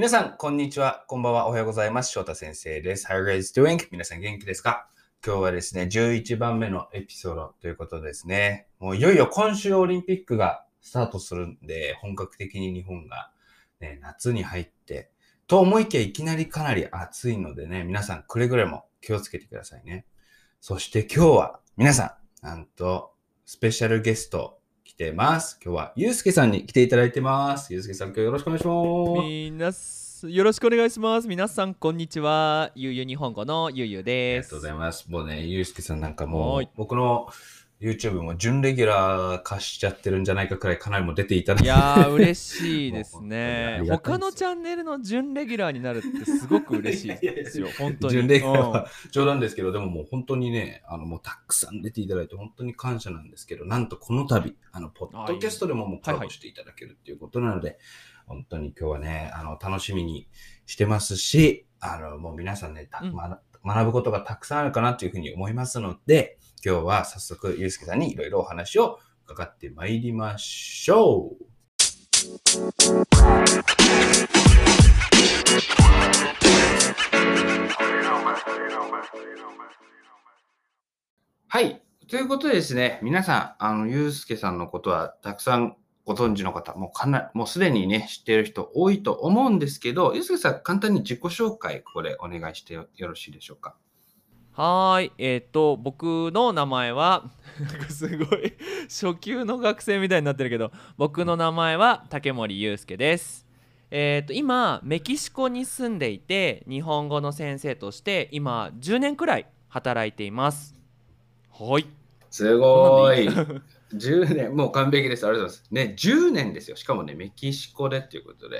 皆さん、こんにちは。こんばんは。おはようございます。翔太先生です。How are you guys doing? 皆さん元気ですか？今日はですね、11番目のエピソードということですね。もういよいよ今週オリンピックがスタートするんで、本格的に日本が、ね、夏に入って、と思いきやいきなりかなり暑いのでね、皆さんくれぐれも気をつけてくださいね。そして今日は皆さん、なんとスペシャルゲストてます。今日はゆうすけさんに来ていただいてます。ゆうすけさん今日よろしくお願いします。みなすよろしくお願いします。皆さんこんにちは。ゆうゆう日本語のゆうゆうありです。がとうございます。もうね、ゆうすけさんなんかもう、僕の YouTube も準レギュラー化しちゃってるんじゃないかくらいかなりも出ていただいて。いやー嬉しいですね 他のチャンネルの準レギュラーになるってすごく嬉しいですよ。本当に。準レギュラーうんは冗談ですけど、でももう本当にね、あのもうたくさん出ていただいて本当に感謝なんですけど、なんとこの度、あの、ポッドキャストでももうコラボしていただけるっていうことなので、本当に今日はね、あの、楽しみにしてますし、あの、もう皆さんね、たうん学学ぶことがたくさんあるかなというふうに思いますので、今日は早速、ゆうすけさんにいろいろお話を伺ってまいりましょう。はい。ということでですね、皆さん、あの、ゆうすけさんのことはたくさんご存知の方、もうかな、もうすでにね、知っている人多いと思うんですけど、ゆうすけさん、簡単に自己紹介、ここでお願いしてよろしいでしょうか？はーい。えっ、と、僕の名前は、すごい初級の学生みたいになってるけど、僕の名前は竹森祐介です。えっ、と、今、メキシコに住んでいて、日本語の先生として、今、10年くらい働いています。はい。すごい。10年、もう完璧です。ありがとうございます。ね、10年ですよ。しかもね、メキシコでっていうことで、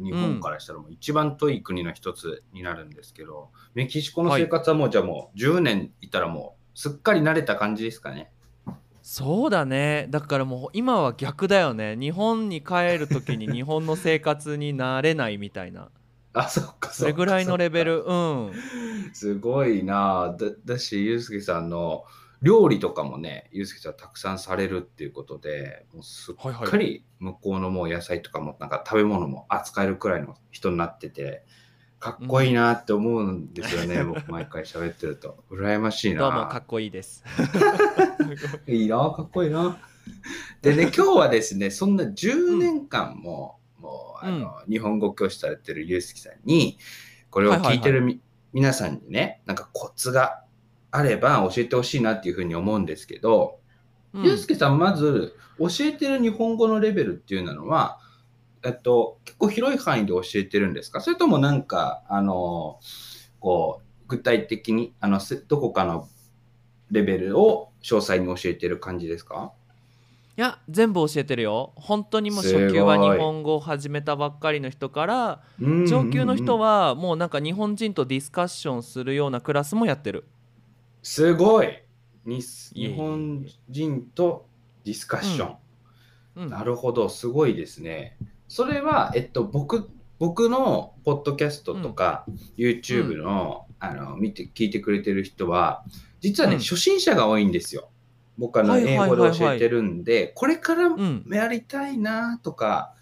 日本からしたらもう一番遠い国の一つになるんですけど、メキシコの生活はもう、じゃあもう10年いたらもうすっかり慣れた感じですかね。そうだね。だからもう今は逆だよね。日本に帰るときに 日本の生活に慣れないみたいな。あ、そっか、それぐらいのレベル。うん。ル。すごいなだだし、ゆうすけさんの料理とかもね、ゆうすけさんたくさんされるっていうことで、もうすっはいはいかり向こうのもう野菜とかもなんか食べ物も扱えるくらいの人になってて、かっこいいなって思うんですよね、僕毎回喋ってると。羨ましいな。どうもかっこいいです。いいな、かっこいいな。でね、今日はですね、そんな10年間も、もうあの、日本語教師されてるゆうすけさんに、これを聞いてるみ、皆さんにね、なんかコツがあれば教えてほしいなっていうふうに思うんですけど、うん。ゆうすけさん、まず教えてる日本語のレベルっていうのは、えっと、結構広い範囲で教えてるんですか？それともなんか、あの、こう、具体的に、あの、せどこかのレベルを詳細に教えてる感じですか？いや全部教えてるよ。本当にもう初級は日本語を始めたばっかりの人から上級の人は。はもうなんか日本人とディスカッションするようなクラスもやってるすごい。日本人とディスカッション。うん。なるほど、すごいですね。それは、えっと、僕、僕のポッドキャストとか、YouTube の、あの、見て、聞いてくれてる人は、実はね、うん。初心者が多いんですよ。僕はいはいはいはい。語で教えてるんで、これからうん。やりたいなとか、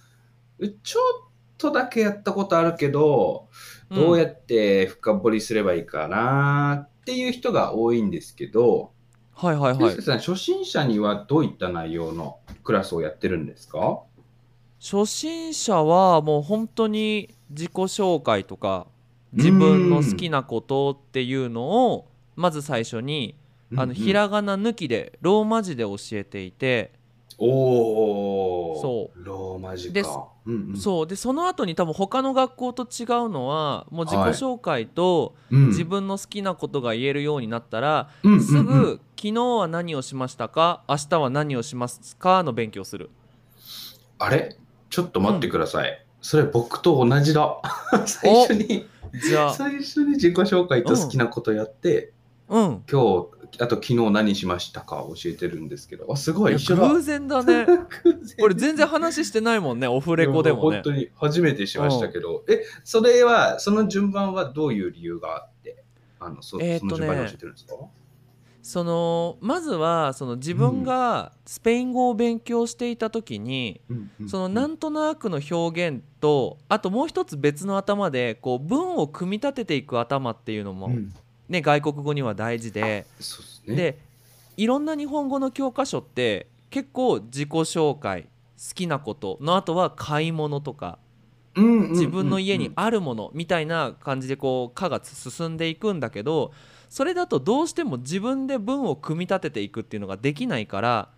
ちょっとだけやったことあるけど、どうやって深掘りすればいいかなっていう人が多いんですけど、はいはいはい。さん、初心者にはどういった内容のクラスをやってるんですか？初心者はもう本当に自己紹介とか自分の好きなことっていうのをまず最初にあのひらがな抜きでローマ字で教えていておお。。そうローマ字で。うんうんそうでその後に多分他の学校と違うのはもう自己紹介とうん自分の好きなことが言えるようになったらうんうんうんすぐ「昨日は何をしましたか？明日は何をしますか?」の勉強する。あれ？ちょっと待ってください。それ僕と同じだ。最初に、じゃあ最初に自己紹介と好きなことやって、うん今日、あと昨日何しましたか？教えてるんですけど、あ、すごい、一緒だ。偶然だね。これ全然話してないもんねオフレコでもね。本当に初めてしましたけど、え、それは、その順番はどういう理由があって、あのそ,、えーね。その順番で教えてるんですか？そのまずはその自分がスペイン語を勉強していた時に、そのなんとなくの表現とあともう一つ別の頭でこう文を組み立てていく頭っていうのも、うんね、外国語には大事でですね。でいろんな日本語の教科書って結構自己紹介好きなことの後は買い物とか自分の家にあるものみたいな感じでこう科が進んでいくんだけどそれだとどうしても自分で文を組み立てていくっていうのができないから。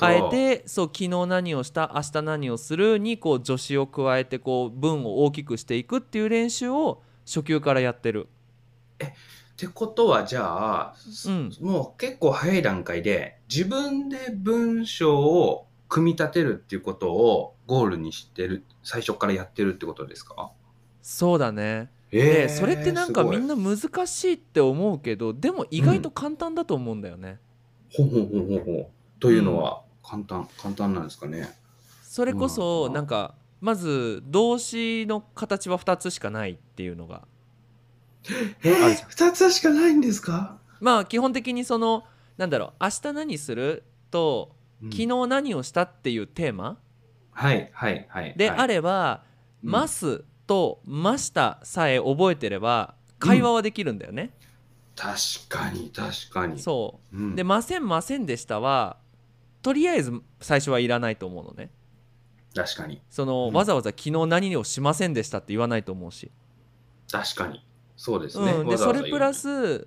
あえてそう昨日何をした明日何をするにこう助詞を加えてこう文を大きくしていくっていう練習を初級からやってる。ってことはじゃあ、うん。もう結構早い段階で自分で文章を組み立てるっていうことをゴールにしてる最初からやってるってことですか？そうだね。えでそれってなんかみんなな難しいって思うけどでも意外と簡単だと思うんだよね。ほうほうほうほうほう。というのは簡単、簡単なんですかね？それこそうん。なんかまず動詞の形は2つしかないっていうのがえあるじゃん。2つしかないんですか、まあ基本的にそのなんだろう明日何するとうん。昨日何をしたっていうテーマ？はいはいはいではい。あれば「うん。ます」と「ました」さえ覚えてれば会話はできるんだよね。確かに確かに、そう。うん。で「ませんませんでした」はとりあえず最初はいらないと思うのね。確かに。その、うん。わざわざ昨日何をしませんでしたって言わないと思うし。確かにそうですね、うん、でそれプラス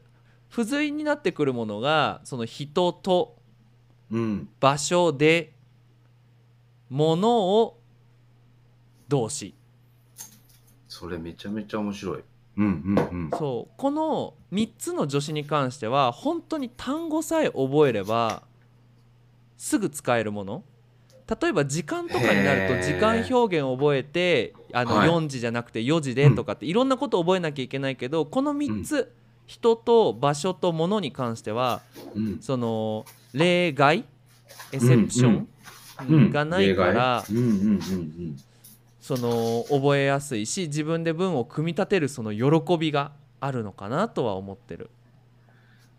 付随になってくるものがその人とうん。場所で物を動詞。それめちゃめちゃ面白い。うんうんうん。そう。この3つの助詞に関しては本当に単語さえ覚えればすぐ使えるもの例えば時間とかになると時間表現を覚えてあのはい。4時じゃなくて4時でとかっていろんなことを覚えなきゃいけないけどこの3つ人と場所と物に関してはうん。その例外？エセプション、うんがないからその覚えやすいし自分で文を組み立てるその喜びがあるのかなとは思ってる。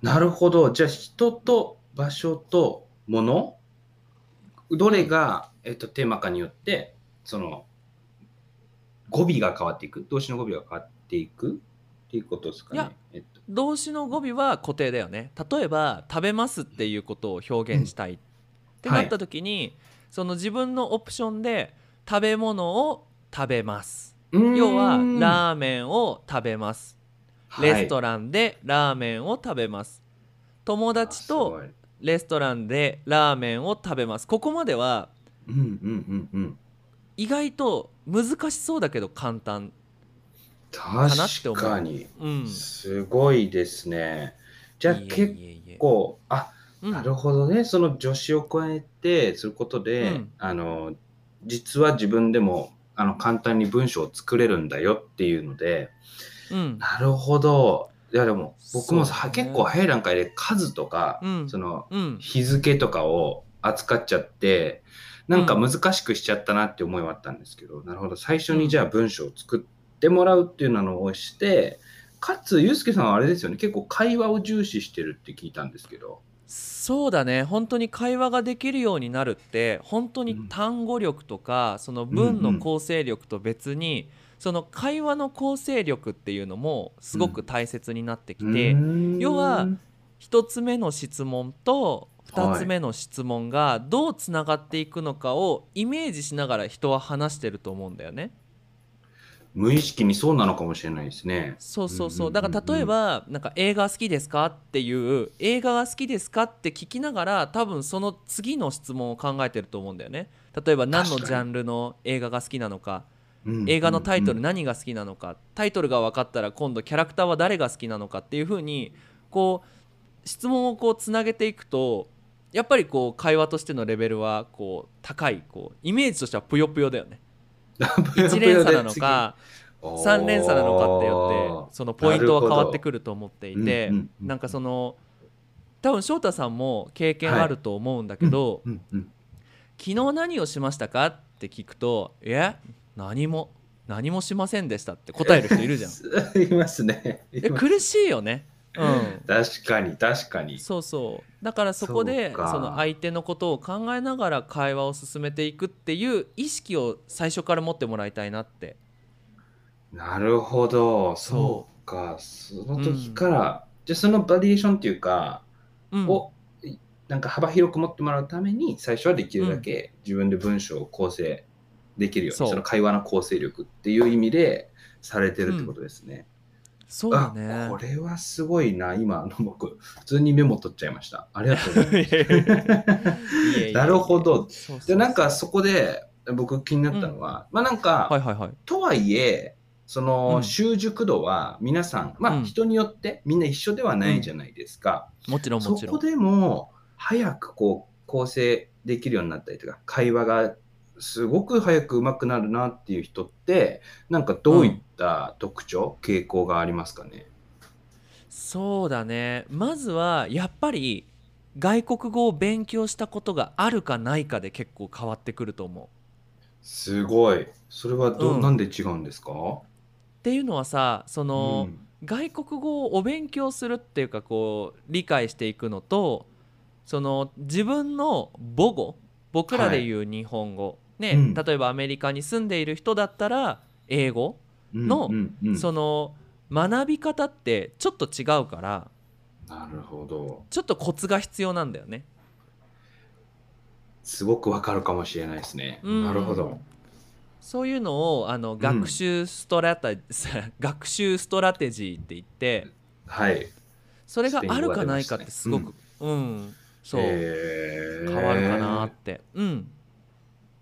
なるほど。じゃあ人と場所と物？どれが、えっと、テーマかによってその語尾が変わっていく？動詞の語尾が変わっていく？っていうことですかね。いやえっと。動詞の語尾は固定だよね。例えば「食べます」っていうことを表現したい。ってなった時に、その自分のオプションで食べ物を食べます。要はラーメンを食べます。レストラランでラーメンを食べます。友達とレストランでラーメンを食べます。ここまではうんうんうんうん。意外と難しそうだけど簡単。なって確思う。かにうん。すごいですね。じゃあ結構あうん。なるほどね。その助詞を加えてすることで、うん。あの、実は自分でも、あの、簡単に文章を作れるんだよっていうので、うん。なるほど。いや、でも、僕もさ、ね。結構早い段階で数とか、うん。その、うん。日付とかを扱っちゃって、なんか難しくしちゃったなって思いはあったんですけど、なるほど。最初にじゃあ文章を作ってもらうっていうのをして、かつ、ゆうすけさんはあれですよね、結構会話を重視してるって聞いたんですけど。そうだね。本当に会話ができるようになるって本当に単語力とかその文の構成力と別にその会話の構成力っていうのもすごく大切になってきて要は1つ目の質問と2つ目の質問がどうつながっていくのかをイメージしながら人は話してると思うんだよね。無意識にそうなのかもしれないですね。そうそうそう。うんだから例えばなんか映画好きですかっていう映画が好きですかって聞きながら多分その次の質問を考えてると思うんだよね。例えば何のジャンルの映画が好きなのか。うん映画のタイトルうん。何が好きなのかタイトルが分かったら今度キャラクターは誰が好きなのかっていう風にこう質問をこうつなげていくとやっぱりこう会話としてのレベルはこう高いこうイメージとしてはぷよぷよだよね。1連鎖なのか3 連鎖なのかってよってそのポイントは変わってくると思っていてなんかその多分翔太さんも経験あると思うんだけど、昨日何をしましたかって聞くと「いや何も何もしませんでした」って答える人いるじゃん。ん。いますね。いえ苦しいよねうん確かに確かに。そうそうだからそこでその相手のことを考えながら会話を進めていくっていう意識を最初から持ってもらいたいなってなるほど。そそうか。その時から、じゃあそのバリエーションっていうか、うんをなんか幅広く持ってもらうために最初はできるだけ自分で文章を構成できるように、そう。その会話の構成力っていう意味でされてるってことですね。そうだあねこれはすごいな。今あの僕普通にメモ取っちゃいました。ありがとうございます。なるほど。そうそうそう。でなんかそこで僕気になったのは、まあなんか、はいはいはい。とはいえそのうん。習熟度は皆さん、まうん。あ人によってみんな一緒ではないじゃないですか、もちろんそもちろん。こでも早くこう構成できるようになったりとか会話がすごく早く上手くなるなっていう人ってなんかどういった特徴、傾向がありますかね？そうだね。まずはやっぱり外国語を勉強したことがあるかないかで結構変わってくると思う。すごい。それはど、うん。なんで違うんですか？っていうのはさその、うん。外国語をお勉強するっていうかこう理解していくのとその自分の母語僕らで言う日本語、ね、うん。例えばアメリカに住んでいる人だったら英語、のうんうんうん。その学び方ってちょっと違うからなるほど。ちょっとコツが必要なんだよね。すごくわかるかもしれないですね、うん。なるほど。そういうのをあの学習ストラタ、学習ストラテジーって言ってはい。それがあるかないかってすごく、うん。そう、へー。変わるかなって。うん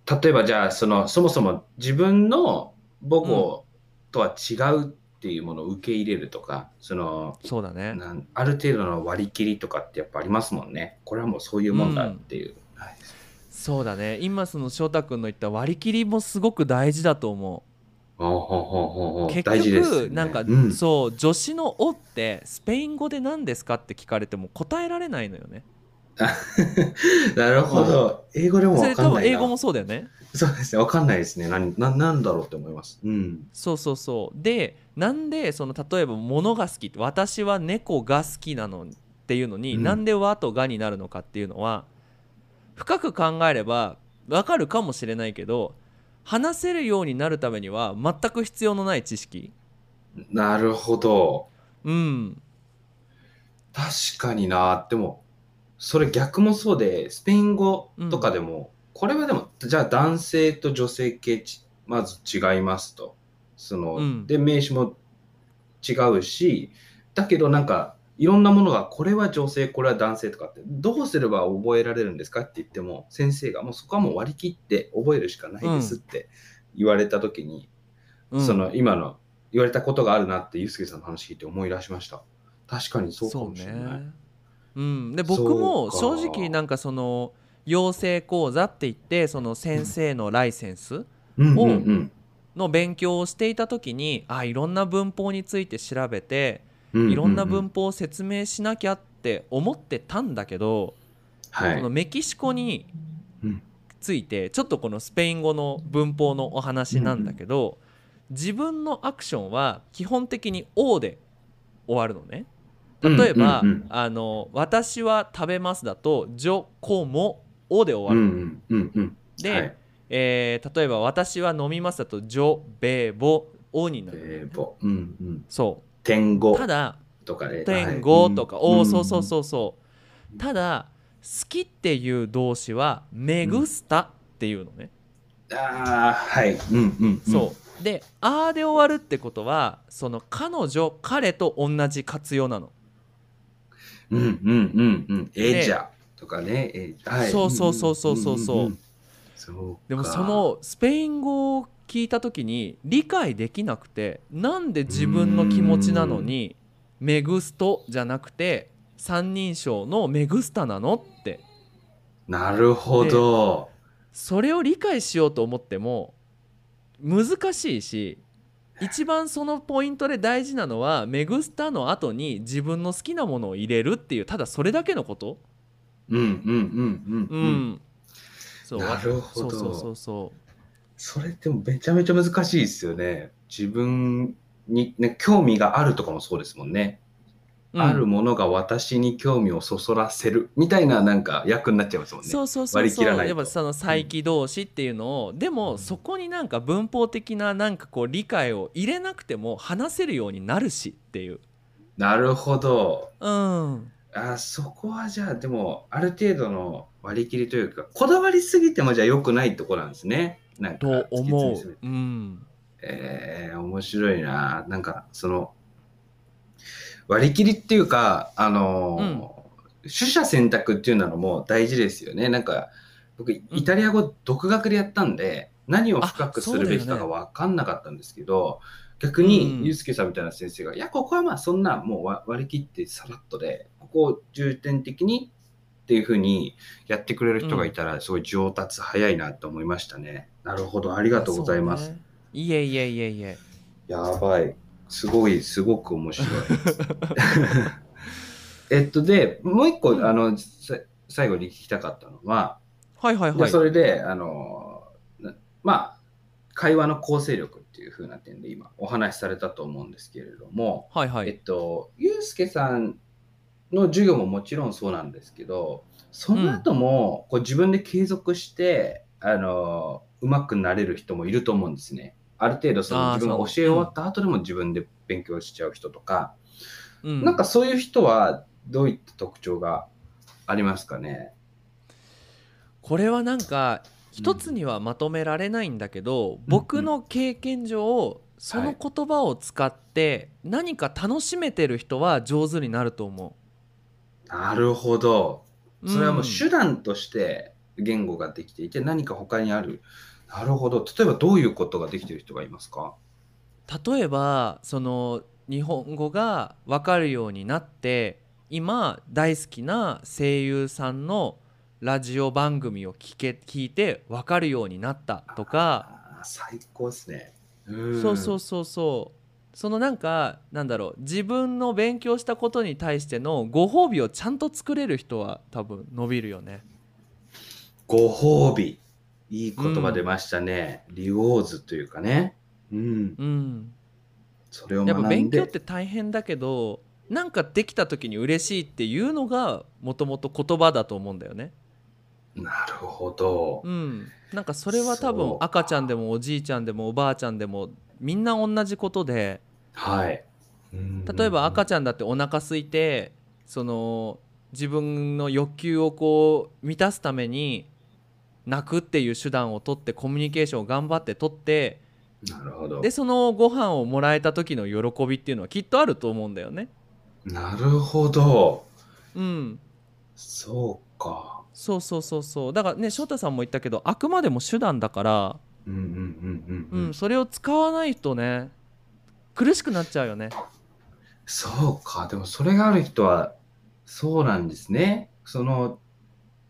例えばじゃあそのそもそも自分の母語とは違うっていうものを受け入れるとか、そのそうだね。なんある程度の割り切りとかってやっぱありますもんね。これはもうそういうもんだっていう、はい。そうだね。今その翔太君の言った割り切りもすごく大事だと思ほう結大事ですよね。局なんか、うん、そう助詞の「お」ってスペイン語で何ですかって聞かれても答えられないのよね なるほど、英語でもそれ多わかんないな。分英語もそうだよね。そうですねわかんないですね。何ななんだろうって思います。うん。そうそうそう。でなんでその例えば物が好き私は猫が好きなのっていうのに、うん。なんで和とがになるのかっていうのは深く考えればわかるかもしれないけど話せるようになるためには全く必要のない知識。なるほど。うん。確かにな。でもそれ逆もそうでスペイン語とかでも、これはでもじゃあ男性と女性系ちまず違いますと。その、うん。で名詞も違うしだけどなんかいろんなものがこれは女性これは男性とかってどうすれば覚えられるんですかって言っても先生がもうそこはもう割り切って覚えるしかないですって言われた時に、うん。その今の言われたことがあるなってユースケさんの話聞いて思い出しました。確かにそうかもしれない、ねうん、で僕も正直なんかその養成講座って言ってその先生のライセンスうん。をうんうんの勉強をしていた時にあいろんな文法について調べていろんな文法を説明しなきゃって思ってたんだけど、はい。このメキシコにうん。ついてちょっとこのスペイン語の文法のお話なんだけど、自分のアクションは基本的に「O」で終わるのね。例えば「うんうん。あの私は食べます」だと「ジョコモ」「O」で終わる。の、うんうんうんうん。ではい。えー例えば「私は飲みます」だと「ジョベボ」「O」になる、えーぼ。うんうん。そ天語うただとかね天語とか、はいおおそうそうそうそう。ただ好きっていう動詞はめぐすたっていうのね、うん。ああはい。うんうんうん。そう。で「あ」で終わるってことはその彼女彼と同じ活用なのうんうんうんうん。えじゃとかね。えはい。そうそうそうそうそう。そうんんそうか。でもそのスペイン語を聞いた時に理解できなくてなんで自分の気持ちなのに「めぐすと」じゃなくて三人称の「めぐすた」なのって。なるほど。それを理解しようと思っても難しいし一番そのポイントで大事なのは「めぐすた」の後に自分の好きなものを入れるっていうただそれだけのこと。うんうんうんうんう、うん。そう。なるほど。そうそうそう。そそれってめちゃめちゃ難しいですよね。自分にね興味があるとかもそうですもんねうあるものが私に興味をそそらせるみたいななんか役になっちゃいますもんね。そうそうそうそう。割り切らないと。やっぱその再起動詞っていうのを、でもそこになんか文法的ななんかこう理解を入れなくても話せるようになるしっていう。なるほど。うん。あそこはじゃあでもある程度の割り切りというかこだわりすぎてもじゃあ良くないとこなんですね。なんかと思う。うん。えー、面白いな。なんかその割り切りっていうかあのー取捨選択っていうのも大事ですよね。なんか僕イタリア語独学でやったんで、何を深くするべきかが分かんなかったんですけど、逆うんにユうスケさんみたいな先生が、いやここはまあそんなもう割割り切ってさらっとでここを重点的にっていうふうにやってくれる人がいたらすごい上達早いなと思いましたね。なるほどありがとうございます。ねいえいえいえいえやばい。すごい、すごく面白い。えっと、で、もう一個、うんあの、さ最後に聞きたかったのは、ではいはいはいそれで、あの、なまあ、会話の構成力っていう風な点で今お話しされたと思うんですけれども、えはいはいっと、ゆうすけさんの授業ももちろんそうなんですけど、その後もこう自分で継続して、あの、うまくなれる人もいると思うんですね。ある程度その自分が教え終わった後でも自分で勉強しちゃう人とか、うんなんかそういう人はどういった特徴がありますかね？これはなんか一つにはまとめられないんだけど、僕の経験上その言葉を使って何か楽しめてる人は上手になると思なるほど。う。それはもううん手段として言語ができていて、何か他にある。なるほど。例えばどういうことができている人がいますか？例えばその日本語が分かるようになって今大好きな声優さんのラジオ番組を聞け聞いて分かるようになったとか、最高ですね。うんそうそうそうそうそのなんかなんだろう自分の勉強したことに対してのご褒美をちゃんと作れる人は多分伸びるよね。ご褒美。いい言葉出ましたね。リウォーズというかね。うん。うん、それをやっぱ学んで。勉強って大変だけどなんかできた時に嬉しいっていうのがもともと言葉だと思うんだよね。なるほどう。ん、なんかそれは多分赤ちゃんでもおじいちゃんでもおばあちゃんでもみんな同じことではい。例えば赤ちちゃんだってお腹空いてその自分の欲求をこう満たすために泣くっていう手段を取ってコミュニケーションを頑張って取って。なるほどで。そのご飯をもらえた時の喜びっていうのはきっとあると思うんだよね。なるほど。うん、そうか。そうそうそうそうだからね翔太さんも言ったけどあくまでも手段だから、うんうんうんうん。うん、それを使わないとね苦しくなっちゃうよね。そうか。でもそれがある人は、そうなんですね。その、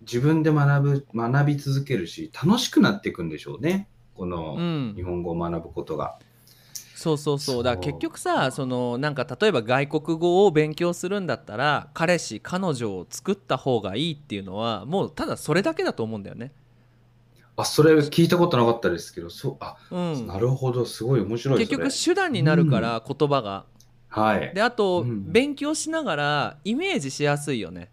自分で学ぶ、学び続けるし、楽しくなっていくんでしょうね。こうのん日、本語を学ぶことが。そうそうそうだから結局さそのなんか例えば外国語を勉強するんだったら彼氏彼女を作った方がいいっていうのはもうただそれだけだと思うんだよね。あ、それ聞いたことなかったですけど、そう、あ、うん、なるほど。すごい面白い結局手段になるから言葉が。はい。であと、うん勉強しながらイメージしやすいよね。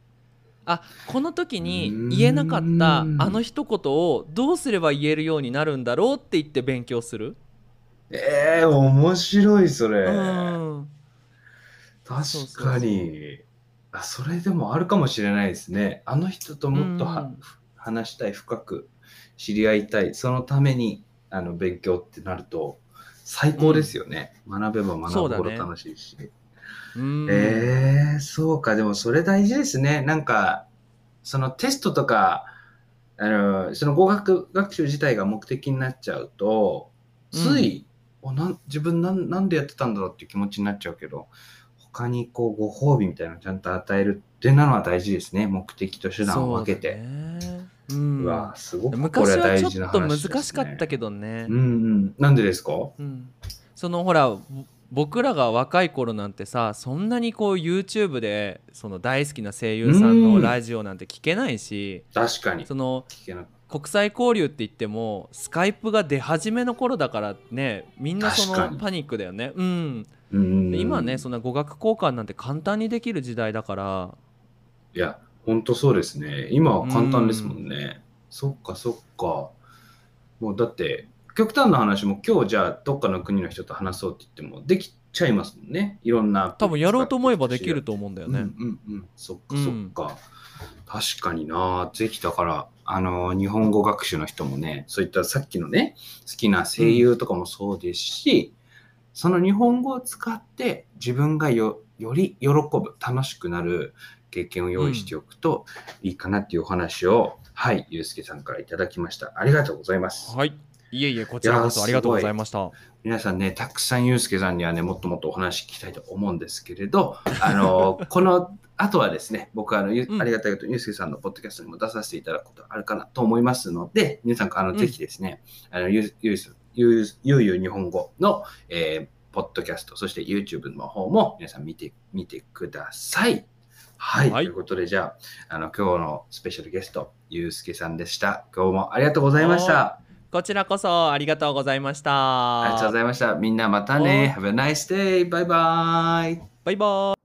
あこの時に言えなかったあうんの一言をどうすれば言えるようになるんだろうって言って勉強する？ええ面白い、それ。うん確かに。あ、それでもあるかもしれないですね。あの人ともっとは、うん話したい、深く知り合いたい、そのためにあの勉強ってなると最高ですよね。学べば学ぶほど楽しいし。うんえー、そうか、でもそれ大事ですね。なんか、そのテストとか、あのその語学学習自体が目的になっちゃうと、つい、おなん自分なんなんでやってたんだろうっていう気持ちになっちゃうけど、他にこうご褒美みたいなのをちゃんと与えるっていうのは大事ですね。目的と手段を分けて。そうだねうんうわ、すごくこ昔れははちょっ大事な話と。難しかったけどねうんうん。なんでですか？うんそのほらぼ僕らが若い頃なんてさそんなにこう YouTube でその大好きな声優さんのラジオなんて聞けないし確かに。その聞けな国際交流って言ってもスカイプが出始めの頃だからねみんなそのパニックだよねうんうんで今ねそんな語学交換なんて簡単にできる時代だからいや、ほんとそうですね。今は簡単ですもんね。そっかそっか。もうだって、極端な話も今日じゃあどっかの国の人と話そうって言ってもできちゃいますもんね。いろんな。多分やろうと思えばできると思うんだよね。うんうんうん。そっかうんそっか。確かにな。ぜひだから、あの、日本語学習の人もね、そういったさっきのね、好きな声優とかもそうですし、その日本語を使って自分がよより喜ぶ、楽しくなる経験を用意しておくといいかなっていうお話を、はい、ゆうすけさんからいただきました。ありがとうございます。はい。いえいえ、こちらこそありがとうございました。皆さんね、たくさんゆうすけさんにはね、もっともっとお話聞きたいと思うんですけれど、あの、この後はですね、僕はあの、ゆうんありがたいことにゆうすけさんのポッドキャストにも出させていただくことあるかなと思いますので、皆さん、あの、うんぜひですね、あの、ゆうゆうゆうゆうゆう日本語の、えーポッドキャスト、そして YouTube の方も皆さん見て、見てください。はい。はいということで、じゃあ、あの、今日のスペシャルゲスト、ゆうすけさんでした。今日もありがとうございました。こちらこそありがとうございました。ありがとうございました。みんなまたね。Have a nice day. バイバイ。バイバイ。